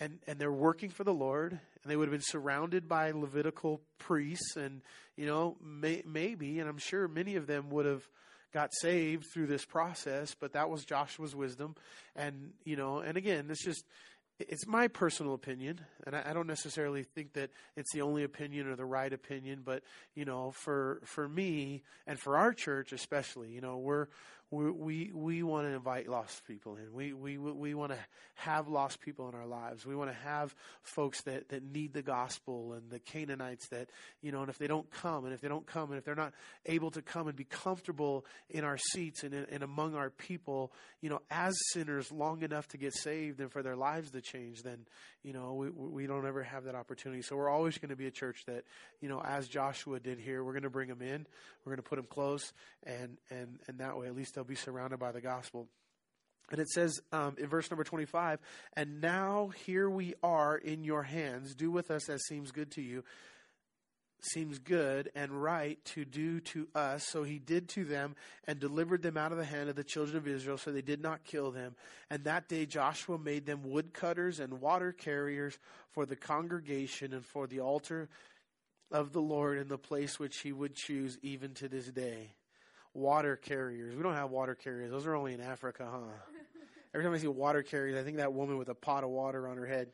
and and they're working for the Lord and they would have been surrounded by Levitical priests and you know may, maybe and I'm sure many of them would have got saved through this process but that was Joshua's wisdom. And you know and again it's just it's my personal opinion, and I, don't necessarily think that it's the only opinion or the right opinion. But you know, for for me and for our church especially, you know, we're we we, we want to invite lost people in. We we we want to have lost people in our lives. We want to have folks that that need the gospel and the Canaanites that you know. And if they don't come, and if they don't come, and if they're not able to come and be comfortable in our seats and, and among our people, you know, as sinners long enough to get saved and for their lives to change, then you know we we don't ever have that opportunity. So we're always going to be a church that you know, as Joshua did here, we're going to bring them in. We're going to put them close, and and and that way at least they'll be surrounded by the gospel. And it says um, in verse number 25, and now here we are in your hands. Do with us as seems good to you, seems good and right to do to us. So he did to them and delivered them out of the hand of the children of Israel, so they did not kill them. And that day Joshua made them woodcutters and water carriers for the congregation and for the altar of the Lord in the place which he would choose even to this day water carriers. We don't have water carriers. Those are only in Africa, huh? Every time I see water carriers, I think that woman with a pot of water on her head.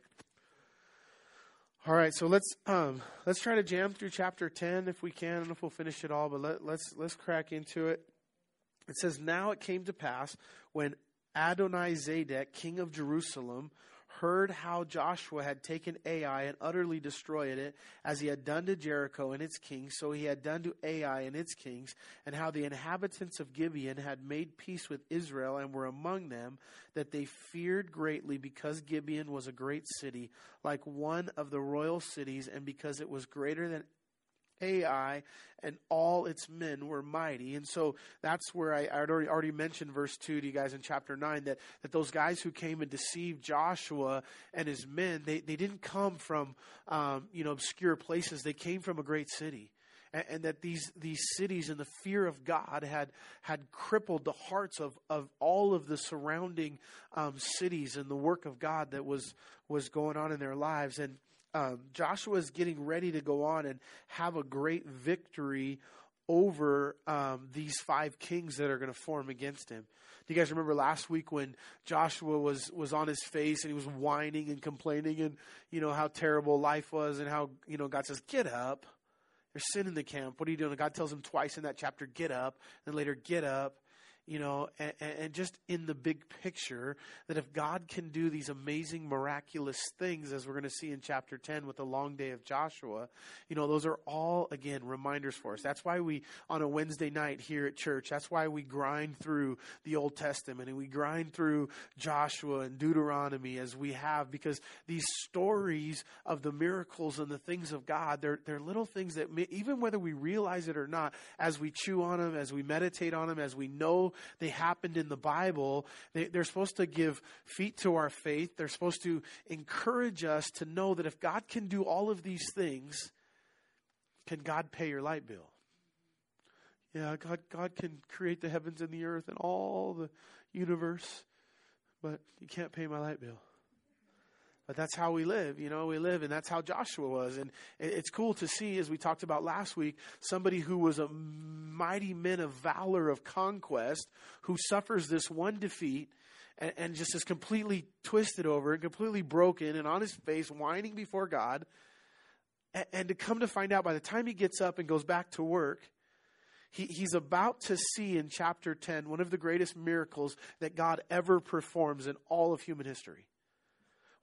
All right, so let's um, let's try to jam through chapter ten if we can. I don't know if we'll finish it all, but let, let's let's crack into it. It says, "Now it came to pass when Adonai Zedek, king of Jerusalem, heard how Joshua had taken Ai and utterly destroyed it, as he had done to Jericho and its kings, so he had done to Ai and its kings, and how the inhabitants of Gibeon had made peace with Israel and were among them, that they feared greatly because Gibeon was a great city, like one of the royal cities, and because it was greater than Ai, and all its men were mighty. And so that's where I, I already, already mentioned verse 2 to you guys in chapter 9 that, that those guys who came and deceived Joshua and his men, they, they didn't come from, um, you know, obscure places. They came from a great city. and, and, that these these cities and the fear of God had had crippled the hearts of of all of the surrounding um, cities and the work of God that was was going on in their lives. And um, Joshua is getting ready to go on and have a great victory over um, these five kings that are going to form against him. Do you guys remember last week when Joshua was was on his face and he was whining and complaining and you know how terrible life was and how you know God says get up. There's sin in the camp. What are you doing? God tells him twice in that chapter, get up. And later, get up you know, and, and, just in the big picture, that if God can do these amazing, miraculous things, as we're going to see in chapter 10 with the long day of Joshua, you know, those are all, again, reminders for us. That's why we, on a Wednesday night here at church, that's why we grind through the Old Testament and we grind through Joshua and Deuteronomy as we have, because these stories of the miracles and the things of God, they're, they're little things that, even whether we realize it or not, as we chew on them, as we meditate on them, as we know they happened in the Bible. They, they're supposed to give feet to our faith. They're supposed to encourage us to know that if God can do all of these things, can God pay your light bill? Yeah, God, God can create the heavens and the earth and all the universe, but He can't pay my light bill. But that's how we live, you know, we live, and that's how Joshua was. And it's cool to see, as we talked about last week, somebody who was a mighty man of valor, of conquest, who suffers this one defeat and, and just is completely twisted over and completely broken and on his face, whining before God. And, and to come to find out by the time he gets up and goes back to work, he, he's about to see in chapter 10 one of the greatest miracles that God ever performs in all of human history.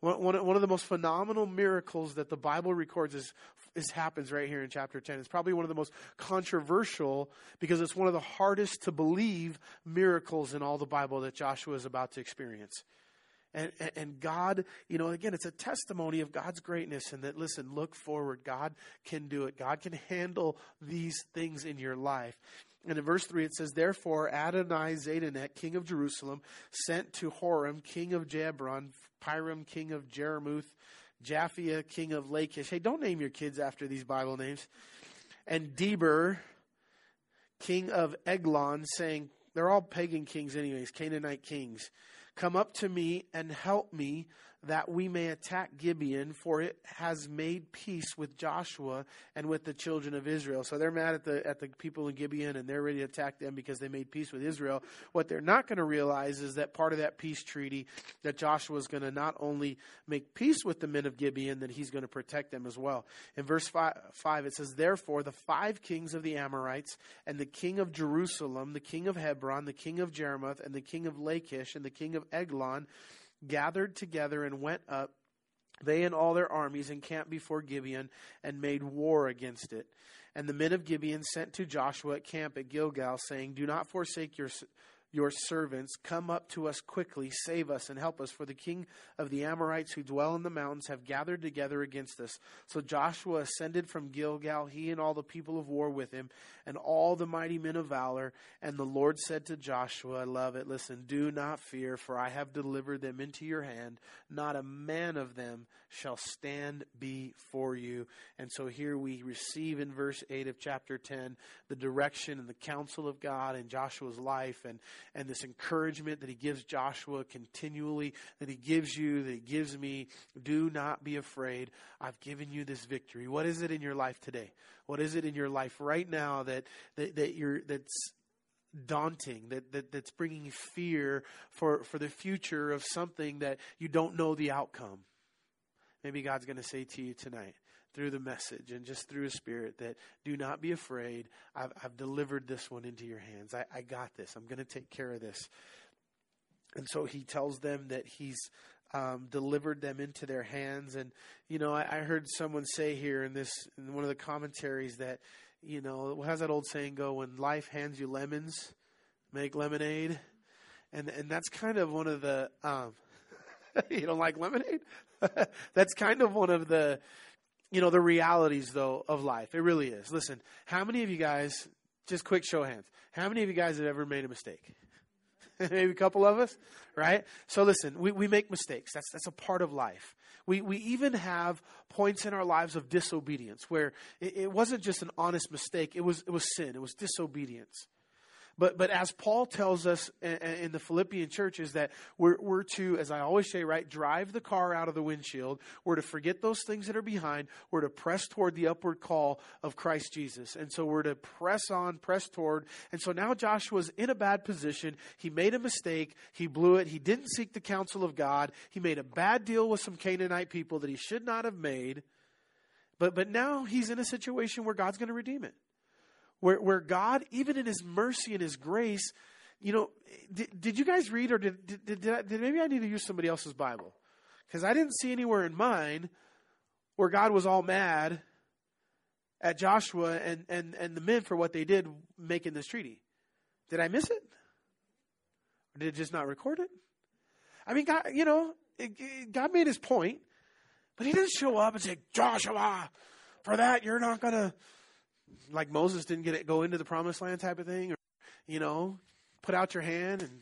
One, one, of the most phenomenal miracles that the Bible records is, is happens right here in chapter 10. It's probably one of the most controversial because it's one of the hardest to believe miracles in all the Bible that Joshua is about to experience. And, and God, you know, again, it's a testimony of God's greatness and that, listen, look forward. God can do it. God can handle these things in your life. And in verse 3, it says, Therefore, Adonai Zedek, king of Jerusalem, sent to Horam, king of Jabron, Piram, king of Jarmuth, Japhia, king of Lachish. Hey, don't name your kids after these Bible names. And Debir, king of Eglon, saying, they're all pagan kings, anyways, Canaanite kings. Come up to me and help me that we may attack Gibeon, for it has made peace with Joshua and with the children of Israel. So they're mad at the at the people in Gibeon and they're ready to attack them because they made peace with Israel. What they're not going to realize is that part of that peace treaty that Joshua is going to not only make peace with the men of Gibeon, that he's going to protect them as well. In verse five, five it says, Therefore the five kings of the Amorites and the king of Jerusalem, the king of Hebron, the king of Jarmuth, and the king of Lachish, and the king of Eglon gathered together and went up, they and all their armies encamped before Gibeon and made war against it. And the men of Gibeon sent to Joshua at camp at Gilgal, saying, Do not forsake your your servants, Come up to us quickly, save us, and help us, for the king of the Amorites who dwell in the mountains have gathered together against us. So Joshua ascended from Gilgal, he and all the people of war with him, and all the mighty men of valor. And the Lord said to Joshua, I love it, listen, do not fear, for I have delivered them into your hand. Not a man of them shall stand before you. And so here we receive in verse 8 of chapter 10 the direction and the counsel of God in Joshua's life and and this encouragement that he gives Joshua continually, that he gives you, that he gives me. Do not be afraid. I've given you this victory. What is it in your life today? What is it in your life right now that, that, that you're, that's, daunting that, that that's bringing fear for for the future of something that you don't know the outcome maybe god's going to say to you tonight through the message and just through a spirit that do not be afraid. I've, I've delivered this one into your hands. I, I got this. I'm going to take care of this. And so he tells them that he's um, delivered them into their hands. And, you know, I, I heard someone say here in this, in one of the commentaries that, you know, how's that old saying go? When life hands you lemons, make lemonade. And, and that's kind of one of the, um, you don't like lemonade? that's kind of one of the, you know, the realities, though, of life. It really is. Listen, how many of you guys, just quick show of hands, how many of you guys have ever made a mistake? Maybe a couple of us, right? So listen, we, we make mistakes. That's, that's a part of life. We, we even have points in our lives of disobedience where it, it wasn't just an honest mistake, it was, it was sin, it was disobedience. But, but as Paul tells us in the Philippian church, is that we're, we're to, as I always say, right, drive the car out of the windshield. We're to forget those things that are behind. We're to press toward the upward call of Christ Jesus. And so we're to press on, press toward. And so now Joshua's in a bad position. He made a mistake. He blew it. He didn't seek the counsel of God. He made a bad deal with some Canaanite people that he should not have made. But, but now he's in a situation where God's going to redeem it where, where God, even in His mercy and His grace, you know, did, did you guys read or did, did, did, I, did maybe I need to use somebody else's Bible? Because I didn't see anywhere in mine where God was all mad at Joshua and, and, and the men for what they did making this treaty. Did I miss it? Or did it just not record it? I mean, God, you know, God made his point, but he didn't show up and say, Joshua, for that you're not going to like Moses didn't get it, go into the promised land type of thing, or you know, put out your hand and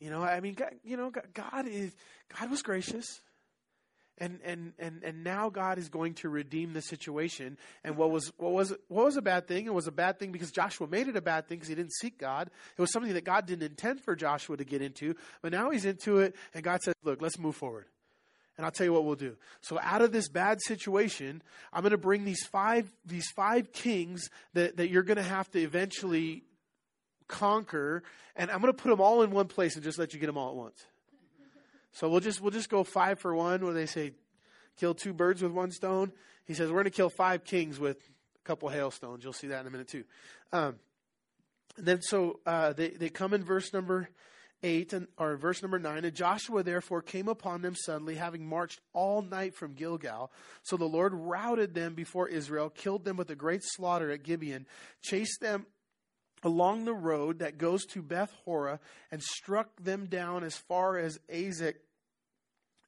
you know, I mean, God, you know, God is God was gracious. And, and and and now God is going to redeem the situation. And what was what was what was a bad thing? It was a bad thing because Joshua made it a bad thing because he didn't seek God. It was something that God didn't intend for Joshua to get into, but now he's into it, and God says, "Look, let's move forward." And I'll tell you what we'll do. So out of this bad situation, I'm going to bring these five these five kings that, that you're going to have to eventually conquer, and I'm going to put them all in one place and just let you get them all at once. So we'll just we'll just go five for one. Where they say, kill two birds with one stone. He says we're going to kill five kings with a couple hailstones. You'll see that in a minute too. Um, and then so uh, they they come in verse number 8 and, or verse number 9 and joshua therefore came upon them suddenly having marched all night from gilgal. So the lord routed them before israel killed them with a great slaughter at gibeon chased them along the road that goes to beth horon and struck them down as far as azek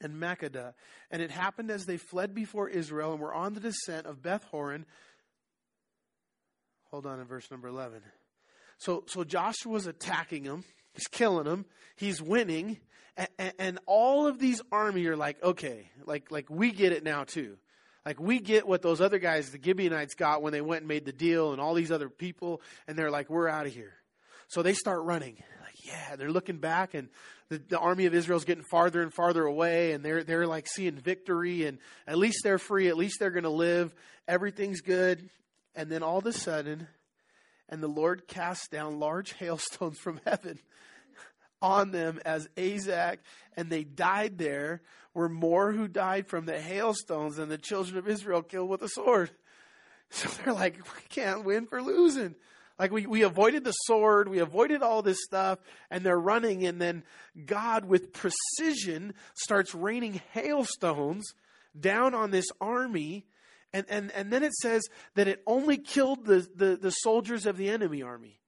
and makkedah and it happened as they fled before israel and were on the descent of beth horon. Hold on in verse number 11 so so joshua was attacking them He's killing them. He's winning. And, and, all of these army are like, okay, like, like we get it now too. Like we get what those other guys, the Gibeonites got when they went and made the deal and all these other people. And they're like, we're out of here. So they start running. Like, yeah, they're looking back and the, the army of Israel's getting farther and farther away and they're, they're like seeing victory and at least they're free. At least they're going to live. Everything's good. And then all of a sudden, and the Lord cast down large hailstones from heaven on them as Azek, and they died there, were more who died from the hailstones than the children of Israel killed with a sword. So they're like, we can't win for losing. Like we, we avoided the sword, we avoided all this stuff, and they're running, and then God, with precision, starts raining hailstones down on this army and, and, and then it says that it only killed the, the, the soldiers of the enemy army.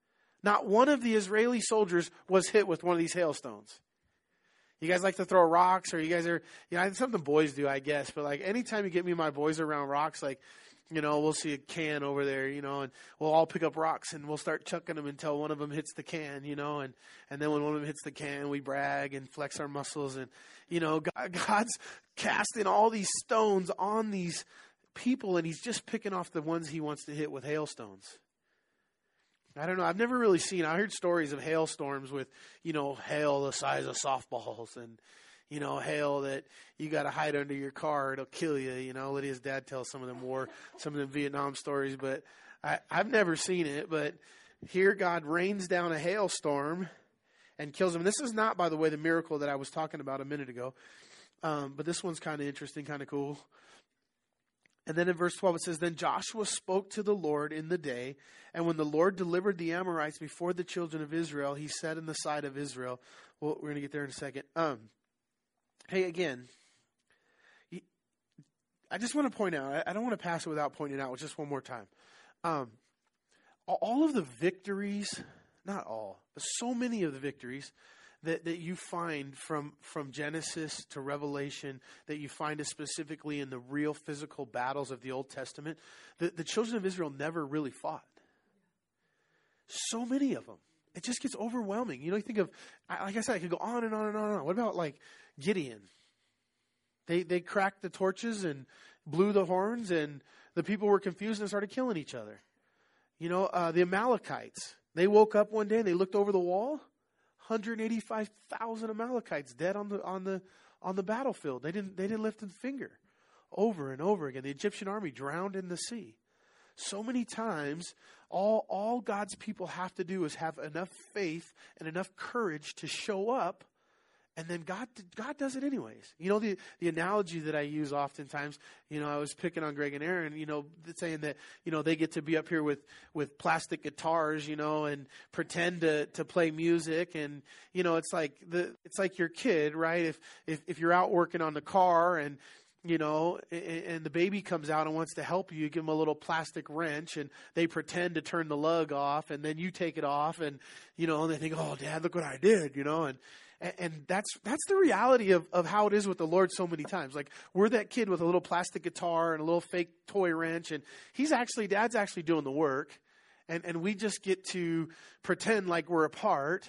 Not one of the Israeli soldiers was hit with one of these hailstones. You guys like to throw rocks, or you guys are, you know, something boys do, I guess. But like anytime you get me and my boys around rocks, like, you know, we'll see a can over there, you know, and we'll all pick up rocks and we'll start chucking them until one of them hits the can, you know, and and then when one of them hits the can, we brag and flex our muscles, and you know, God, God's casting all these stones on these people and he's just picking off the ones he wants to hit with hailstones. I don't know. I've never really seen. I heard stories of hailstorms with, you know, hail the size of softballs and, you know, hail that you got to hide under your car. It'll kill you. You know, Lydia's dad tells some of them war, some of them Vietnam stories, but I, I've never seen it. But here God rains down a hailstorm and kills them. This is not, by the way, the miracle that I was talking about a minute ago. Um, but this one's kind of interesting, kind of cool. And then in verse 12 it says, Then Joshua spoke to the Lord in the day, and when the Lord delivered the Amorites before the children of Israel, he said in the sight of Israel, Well, we're going to get there in a second. Um, hey, again, I just want to point out, I don't want to pass it without pointing out, just one more time. Um, all of the victories, not all, but so many of the victories that, that you find from, from Genesis to Revelation, that you find it specifically in the real physical battles of the Old Testament, the, the children of Israel never really fought. So many of them. It just gets overwhelming. You know, you think of, like I said, I could go on and on and on and on. What about like Gideon? They they cracked the torches and blew the horns, and the people were confused and started killing each other. You know, uh, the Amalekites. They woke up one day and they looked over the wall. 185,000 Amalekites dead on the on the on the battlefield. They didn't they didn't lift a finger. Over and over again, the Egyptian army drowned in the sea. So many times, all all God's people have to do is have enough faith and enough courage to show up and then God God does it anyways. You know the the analogy that I use oftentimes. You know, I was picking on Greg and Aaron. You know, saying that you know they get to be up here with with plastic guitars. You know, and pretend to to play music. And you know, it's like the it's like your kid, right? If if if you're out working on the car and you know, and the baby comes out and wants to help you, you give them a little plastic wrench and they pretend to turn the lug off and then you take it off and, you know, and they think, oh, dad, look what I did, you know, and, and that's that's the reality of, of how it is with the Lord so many times. Like we're that kid with a little plastic guitar and a little fake toy wrench, and he's actually dad's actually doing the work, and and we just get to pretend like we're a part.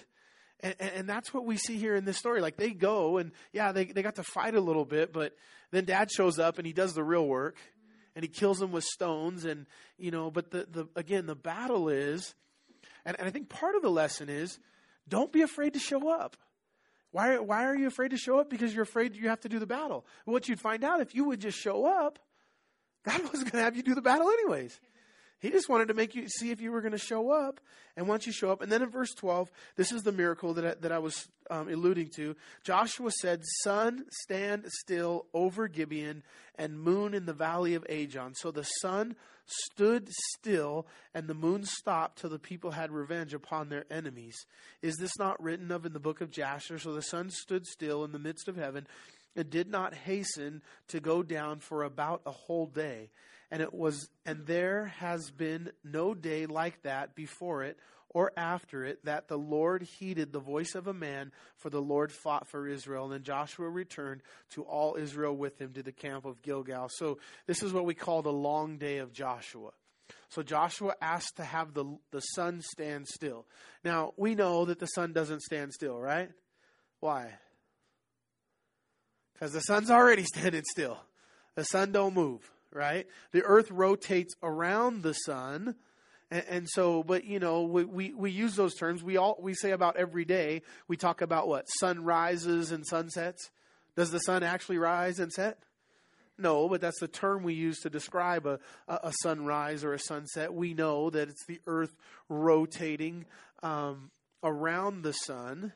And, and that's what we see here in this story. Like they go and yeah, they, they got to fight a little bit, but then dad shows up and he does the real work and he kills them with stones. And, you know, but the, the, again, the battle is, and, and I think part of the lesson is don't be afraid to show up. Why, why are you afraid to show up? Because you're afraid you have to do the battle. What you'd find out if you would just show up, God wasn't going to have you do the battle anyways. He just wanted to make you see if you were going to show up. And once you show up, and then in verse 12, this is the miracle that I, that I was um, alluding to. Joshua said, Sun, stand still over Gibeon, and moon in the valley of Ajon. So the sun stood still, and the moon stopped till the people had revenge upon their enemies. Is this not written of in the book of Jasher? So the sun stood still in the midst of heaven, and did not hasten to go down for about a whole day. And it was, and there has been no day like that before it or after it that the Lord heeded the voice of a man, for the Lord fought for Israel. And then Joshua returned to all Israel with him to the camp of Gilgal. So this is what we call the long day of Joshua. So Joshua asked to have the, the sun stand still. Now, we know that the sun doesn't stand still, right? Why? Because the sun's already standing still. The sun don't move, right? The earth rotates around the sun and, and, so, but you know, we, we, we use those terms. We all we say about every day. We talk about what Sun rises and sunsets. Does the sun actually rise and set? No, but that's the term we use to describe a, a, sunrise or a sunset. We know that it's the earth rotating um, around the sun.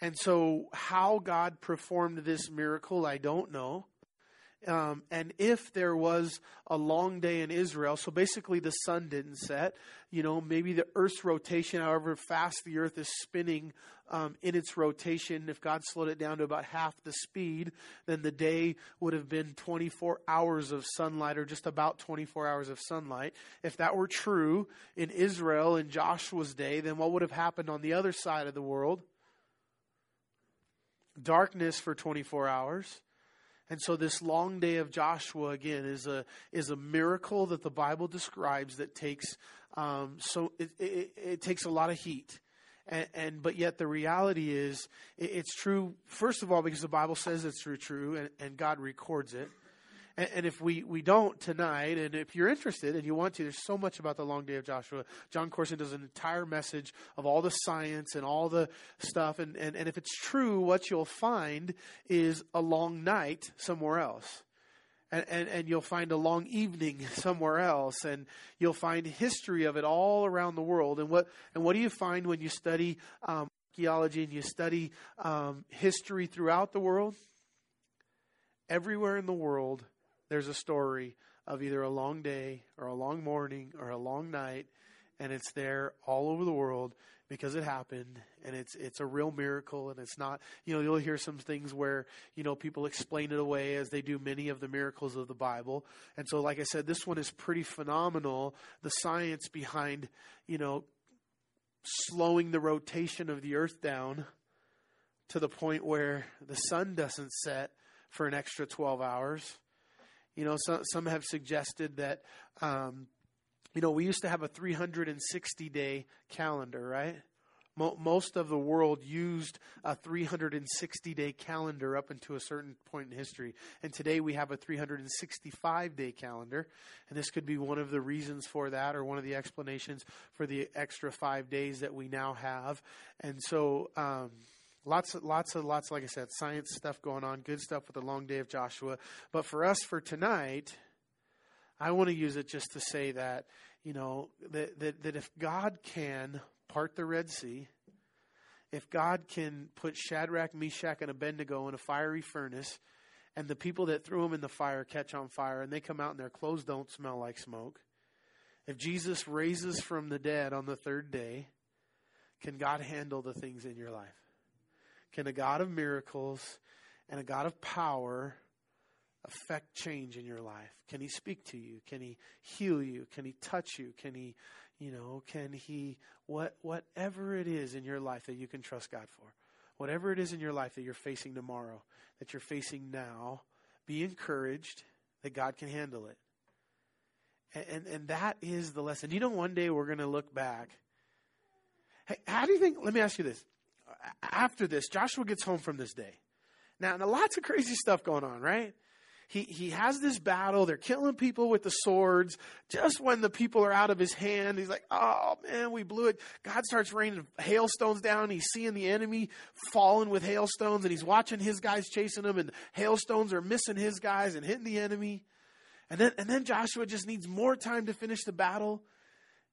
And so, how God performed this miracle, I don't know. Um, and if there was a long day in Israel, so basically the sun didn't set, you know, maybe the Earth's rotation, however fast the Earth is spinning um, in its rotation, if God slowed it down to about half the speed, then the day would have been 24 hours of sunlight or just about 24 hours of sunlight. If that were true in Israel in Joshua's day, then what would have happened on the other side of the world? Darkness for 24 hours and so this long day of Joshua again is a is a miracle that the Bible describes that takes um, so it, it, it, takes a lot of heat. And, and, but yet the reality is it, it's true first of all because the Bible says it's true true and, and God records it. And, and, if we, we don't tonight, and if you're interested and you want to, there's so much about the long day of Joshua. Jon Courson does an entire message of all the science and all the stuff. And, and, and if it's true, what you'll find is a long night somewhere else. And, and, and you'll find a long evening somewhere else, and you'll find history of it all around the world. And what and what do you find when you study um, archaeology and you study um, history throughout the world? Everywhere in the world, there's a story of either a long day or a long morning or a long night, and it's there all over the world because it happened and it's it's a real miracle and it's not you know you'll hear some things where you know people explain it away as they do many of the miracles of the bible. And so like i said this one is pretty phenomenal. The science behind you know slowing the rotation of the earth down to the point where the sun doesn't set for an extra 12 hours you know, some, some have suggested that, um, you know, we used to have a 360 day calendar, right? Most of the world used a 360 day calendar up into a certain point in history. And today we have a 365 day calendar. And this could be one of the reasons for that or one of the explanations for the extra five days that we now have. And so, um, lots of, lots of, lots, like I said, science stuff going on, good stuff with the long day of Joshua. But for us for tonight, I want to use it just to say that, you know, that, that, that if God can part the Red Sea, if God can put Shadrach, Meshach, and Abednego in a fiery furnace, and the people that threw them in the fire catch on fire, and they come out and their clothes don't smell like smoke, if Jesus raises from the dead on the third day, can God handle the things in your life? Can a God of miracles and a God of power affect change in your life? Can he speak to you? Can he heal you? Can he touch you? Can he, you know, can he what whatever it is in your life that you can trust God for? Whatever it is in your life that you're facing tomorrow, that you're facing now, be encouraged that God can handle it. And and, and that is the lesson. You know one day we're going to look back. Hey, how do you think let me ask you this. After this, Joshua gets home from this day. Now, lots of crazy stuff going on, right? he, he has this battle. They're killing people with the swords. Just when the people are out of his hand, he's like, oh man, we blew it. God starts raining hailstones down. He's seeing the enemy falling with hailstones and he's watching his guys chasing him and hailstones are missing his guys and hitting the enemy. And then, and then Joshua just needs more time to finish the battle.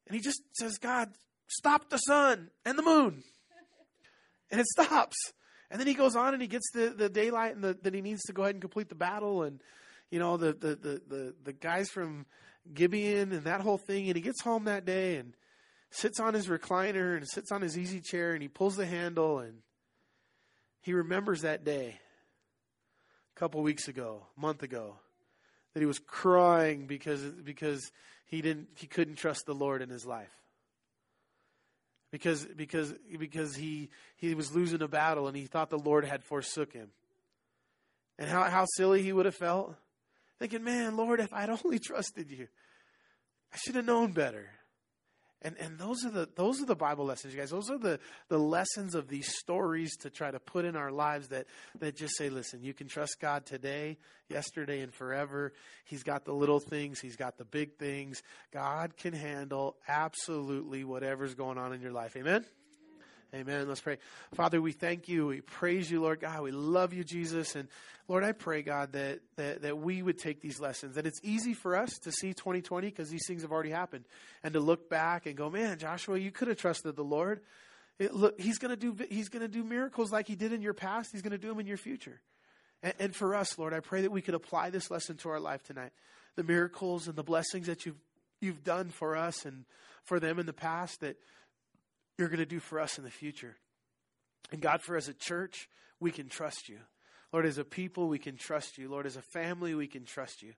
And he just says, God, stop the sun and the moon. And it stops. And then he goes on and he gets the, the daylight and the, that he needs to go ahead and complete the battle. And, you know, the, the, the, the, the guys from Gibeon and that whole thing. And he gets home that day and sits on his recliner and sits on his easy chair and he pulls the handle and he remembers that day a couple weeks ago, a month ago, that he was crying because, because he didn't, he couldn't trust the Lord in his life because because because he he was losing a battle and he thought the Lord had forsook him. And how how silly he would have felt, thinking, "Man, Lord, if I'd only trusted you, I should have known better." And and those are the those are the Bible lessons, you guys. Those are the the lessons of these stories to try to put in our lives that that just say, listen, you can trust God today, yesterday, and forever. He's got the little things, He's got the big things. God can handle absolutely whatever's going on in your life. Amen. Amen. Let's pray. Father, we thank you. We praise you, Lord God. We love you, Jesus. And Lord, I pray, God, that, that, that we would take these lessons, that it's easy for us to see 2020 because these things have already happened and to look back and go, man, Joshua, you could have trusted the Lord. It, look, he's going to do, he's going to do miracles like he did in your past. He's going to do them in your future. And, and for us, Lord, I pray that we could apply this lesson to our life tonight. The miracles and the blessings that you've, you've done for us and for them in the past that, you're going to do for us in the future. And God, for as a church, we can trust you. Lord, as a people, we can trust you. Lord, as a family, we can trust you.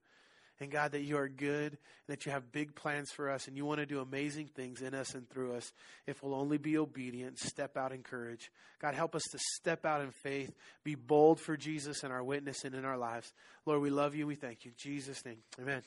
And God, that you are good and that you have big plans for us and you want to do amazing things in us and through us if we'll only be obedient, step out in courage. God, help us to step out in faith, be bold for Jesus and our witness and in our lives. Lord, we love you. We thank you. In Jesus' name, amen.